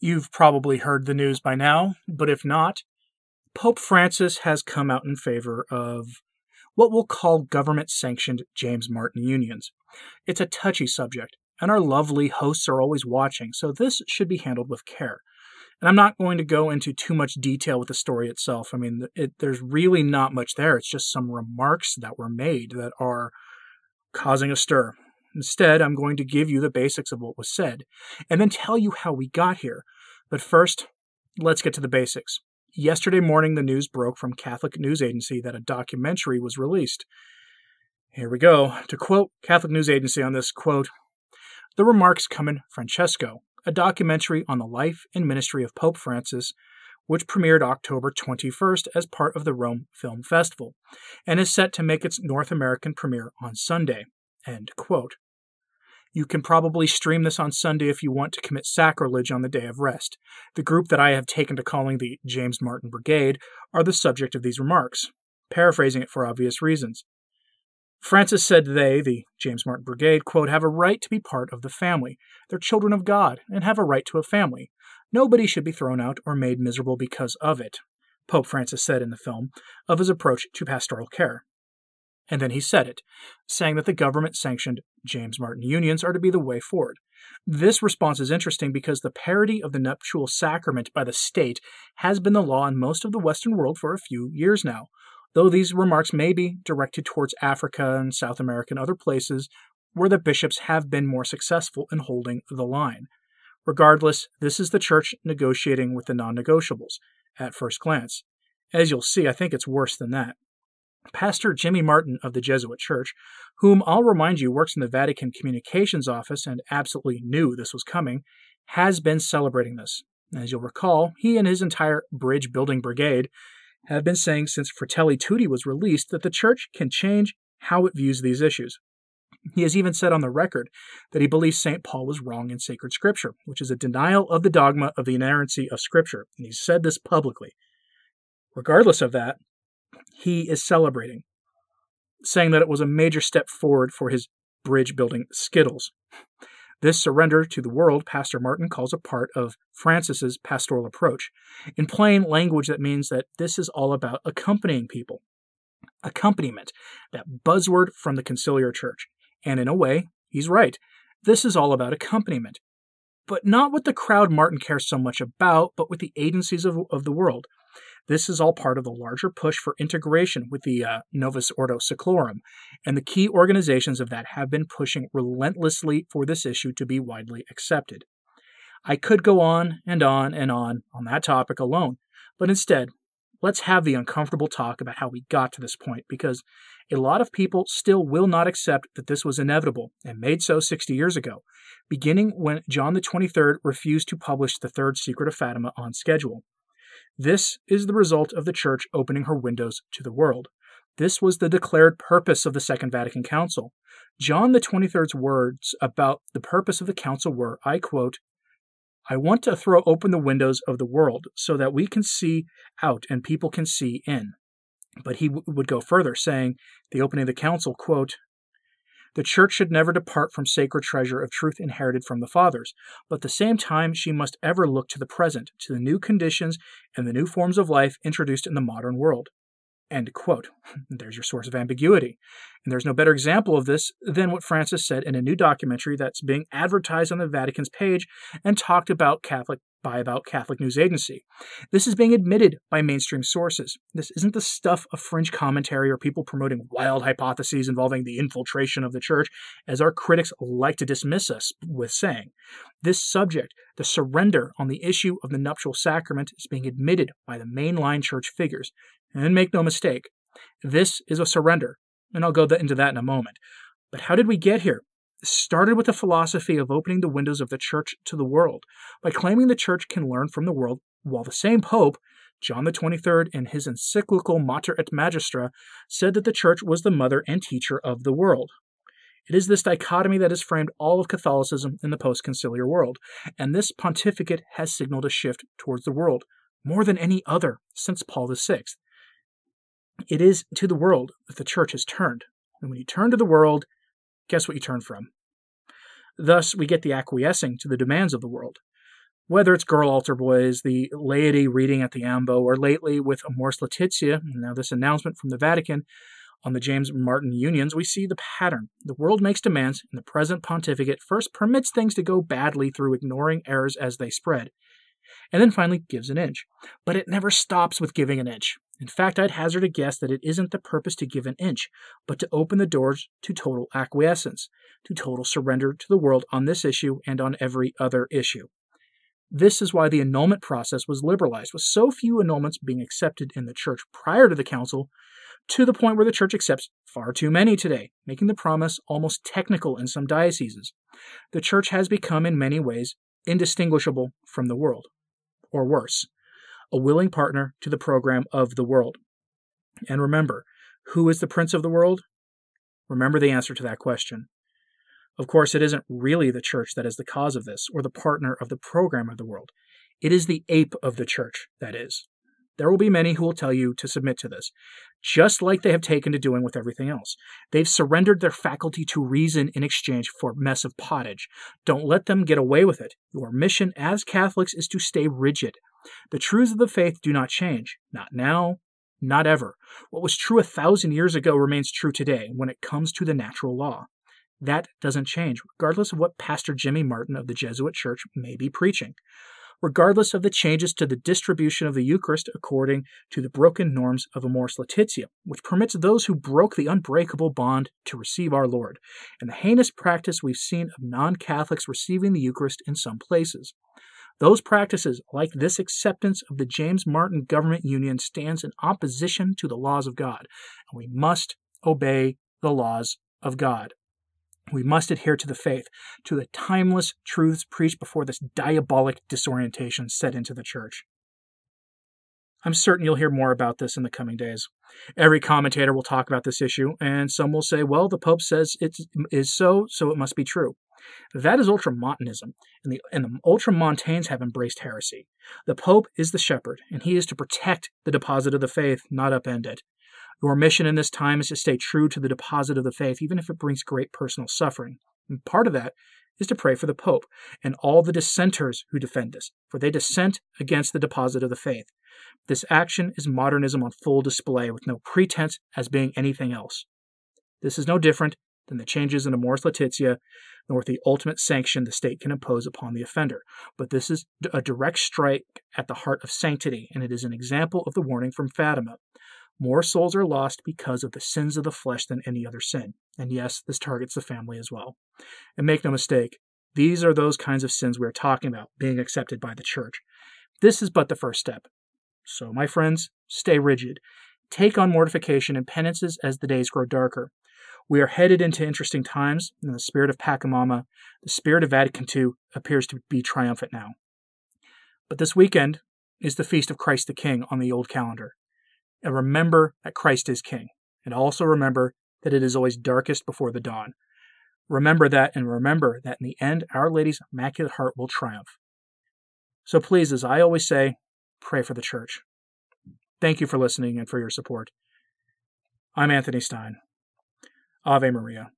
You've probably heard the news by now, but if not, Pope Francis has come out in favor of what we'll call government sanctioned James Martin unions. It's a touchy subject, and our lovely hosts are always watching, so this should be handled with care. And I'm not going to go into too much detail with the story itself. I mean, it, there's really not much there. It's just some remarks that were made that are causing a stir. Instead, I'm going to give you the basics of what was said, and then tell you how we got here. But first, let's get to the basics. Yesterday morning, the news broke from Catholic News Agency that a documentary was released. Here we go. To quote Catholic News Agency on this quote, the remarks come in Francesco, a documentary on the life and ministry of Pope Francis, which premiered October 21st as part of the Rome Film Festival, and is set to make its North American premiere on Sunday. End quote. You can probably stream this on Sunday if you want to commit sacrilege on the day of rest. The group that I have taken to calling the James Martin Brigade are the subject of these remarks, paraphrasing it for obvious reasons. Francis said they, the James Martin Brigade, quote, have a right to be part of the family. They're children of God and have a right to a family. Nobody should be thrown out or made miserable because of it, Pope Francis said in the film, of his approach to pastoral care. And then he said it, saying that the government sanctioned James Martin unions are to be the way forward. This response is interesting because the parody of the nuptial sacrament by the state has been the law in most of the Western world for a few years now, though these remarks may be directed towards Africa and South America and other places where the bishops have been more successful in holding the line. Regardless, this is the church negotiating with the non negotiables at first glance. As you'll see, I think it's worse than that. Pastor Jimmy Martin of the Jesuit Church, whom I'll remind you works in the Vatican Communications Office and absolutely knew this was coming, has been celebrating this. As you'll recall, he and his entire bridge building brigade have been saying since Fratelli Tutti was released that the church can change how it views these issues. He has even said on the record that he believes St. Paul was wrong in sacred scripture, which is a denial of the dogma of the inerrancy of scripture, and he's said this publicly. Regardless of that, he is celebrating, saying that it was a major step forward for his bridge building skittles. This surrender to the world, Pastor Martin calls a part of Francis's pastoral approach. In plain language, that means that this is all about accompanying people. Accompaniment, that buzzword from the conciliar church. And in a way, he's right. This is all about accompaniment. But not with the crowd Martin cares so much about, but with the agencies of, of the world. This is all part of the larger push for integration with the uh, Novus Ordo Seclorum, and the key organizations of that have been pushing relentlessly for this issue to be widely accepted. I could go on and on and on on that topic alone, but instead, let's have the uncomfortable talk about how we got to this point because a lot of people still will not accept that this was inevitable and made so 60 years ago, beginning when John the 23rd refused to publish the Third Secret of Fatima on schedule. This is the result of the Church opening her windows to the world. This was the declared purpose of the Second Vatican Council. John the 23rd's words about the purpose of the council were, I quote, I want to throw open the windows of the world so that we can see out and people can see in. But he w- would go further, saying, the opening of the council, quote, the church should never depart from sacred treasure of truth inherited from the fathers, but at the same time she must ever look to the present, to the new conditions and the new forms of life introduced in the modern world. End quote. There's your source of ambiguity. And there's no better example of this than what Francis said in a new documentary that's being advertised on the Vatican's page and talked about Catholic by about Catholic News Agency. This is being admitted by mainstream sources. This isn't the stuff of fringe commentary or people promoting wild hypotheses involving the infiltration of the church, as our critics like to dismiss us with saying. This subject, the surrender on the issue of the nuptial sacrament, is being admitted by the mainline church figures. And make no mistake, this is a surrender, and I'll go into that in a moment. But how did we get here? started with the philosophy of opening the windows of the church to the world by claiming the church can learn from the world, while the same pope, John the 23rd, in his encyclical Mater et Magistra, said that the church was the mother and teacher of the world. It is this dichotomy that has framed all of Catholicism in the post conciliar world, and this pontificate has signaled a shift towards the world more than any other since Paul VI. It is to the world that the church has turned. And when you turn to the world, guess what you turn from? Thus, we get the acquiescing to the demands of the world. Whether it's girl altar boys, the laity reading at the Ambo, or lately with Amoris Laetitia, now this announcement from the Vatican on the James Martin unions, we see the pattern. The world makes demands, and the present pontificate first permits things to go badly through ignoring errors as they spread, and then finally gives an inch. But it never stops with giving an inch. In fact, I'd hazard a guess that it isn't the purpose to give an inch, but to open the doors to total acquiescence, to total surrender to the world on this issue and on every other issue. This is why the annulment process was liberalized, with so few annulments being accepted in the church prior to the council, to the point where the church accepts far too many today, making the promise almost technical in some dioceses. The church has become, in many ways, indistinguishable from the world, or worse, a willing partner to the program of the world. And remember, who is the prince of the world? Remember the answer to that question. Of course, it isn't really the church that is the cause of this, or the partner of the program of the world. It is the ape of the church, that is. There will be many who will tell you to submit to this, just like they have taken to doing with everything else. They've surrendered their faculty to reason in exchange for a mess of pottage. Don't let them get away with it. Your mission as Catholics is to stay rigid. The truths of the faith do not change. Not now, not ever. What was true a thousand years ago remains true today when it comes to the natural law. That doesn't change, regardless of what Pastor Jimmy Martin of the Jesuit Church may be preaching, regardless of the changes to the distribution of the Eucharist according to the broken norms of Amoris Laetitia, which permits those who broke the unbreakable bond to receive our Lord, and the heinous practice we've seen of non Catholics receiving the Eucharist in some places. Those practices, like this acceptance of the James Martin government union, stands in opposition to the laws of God, and we must obey the laws of God. We must adhere to the faith, to the timeless truths preached before this diabolic disorientation set into the church. I'm certain you'll hear more about this in the coming days. Every commentator will talk about this issue, and some will say, well, the Pope says it is so, so it must be true. That is ultramontanism, and the, and the ultramontanes have embraced heresy. The Pope is the shepherd, and he is to protect the deposit of the faith, not upend it. Your mission in this time is to stay true to the deposit of the faith, even if it brings great personal suffering. And part of that is to pray for the Pope and all the dissenters who defend this, for they dissent against the deposit of the faith. This action is modernism on full display, with no pretense as being anything else. This is no different than the changes in Amoris Laetitia, nor the ultimate sanction the state can impose upon the offender. But this is a direct strike at the heart of sanctity, and it is an example of the warning from Fatima. More souls are lost because of the sins of the flesh than any other sin. And yes, this targets the family as well. And make no mistake, these are those kinds of sins we are talking about being accepted by the church. This is but the first step. So, my friends, stay rigid. Take on mortification and penances as the days grow darker. We are headed into interesting times, and the spirit of Pachamama, the spirit of Vatican II, appears to be triumphant now. But this weekend is the Feast of Christ the King on the old calendar and remember that Christ is King. And also remember that it is always darkest before the dawn. Remember that, and remember that in the end, Our Lady's Immaculate Heart will triumph. So please, as I always say, pray for the church. Thank you for listening and for your support. I'm Anthony Stine. Ave Maria.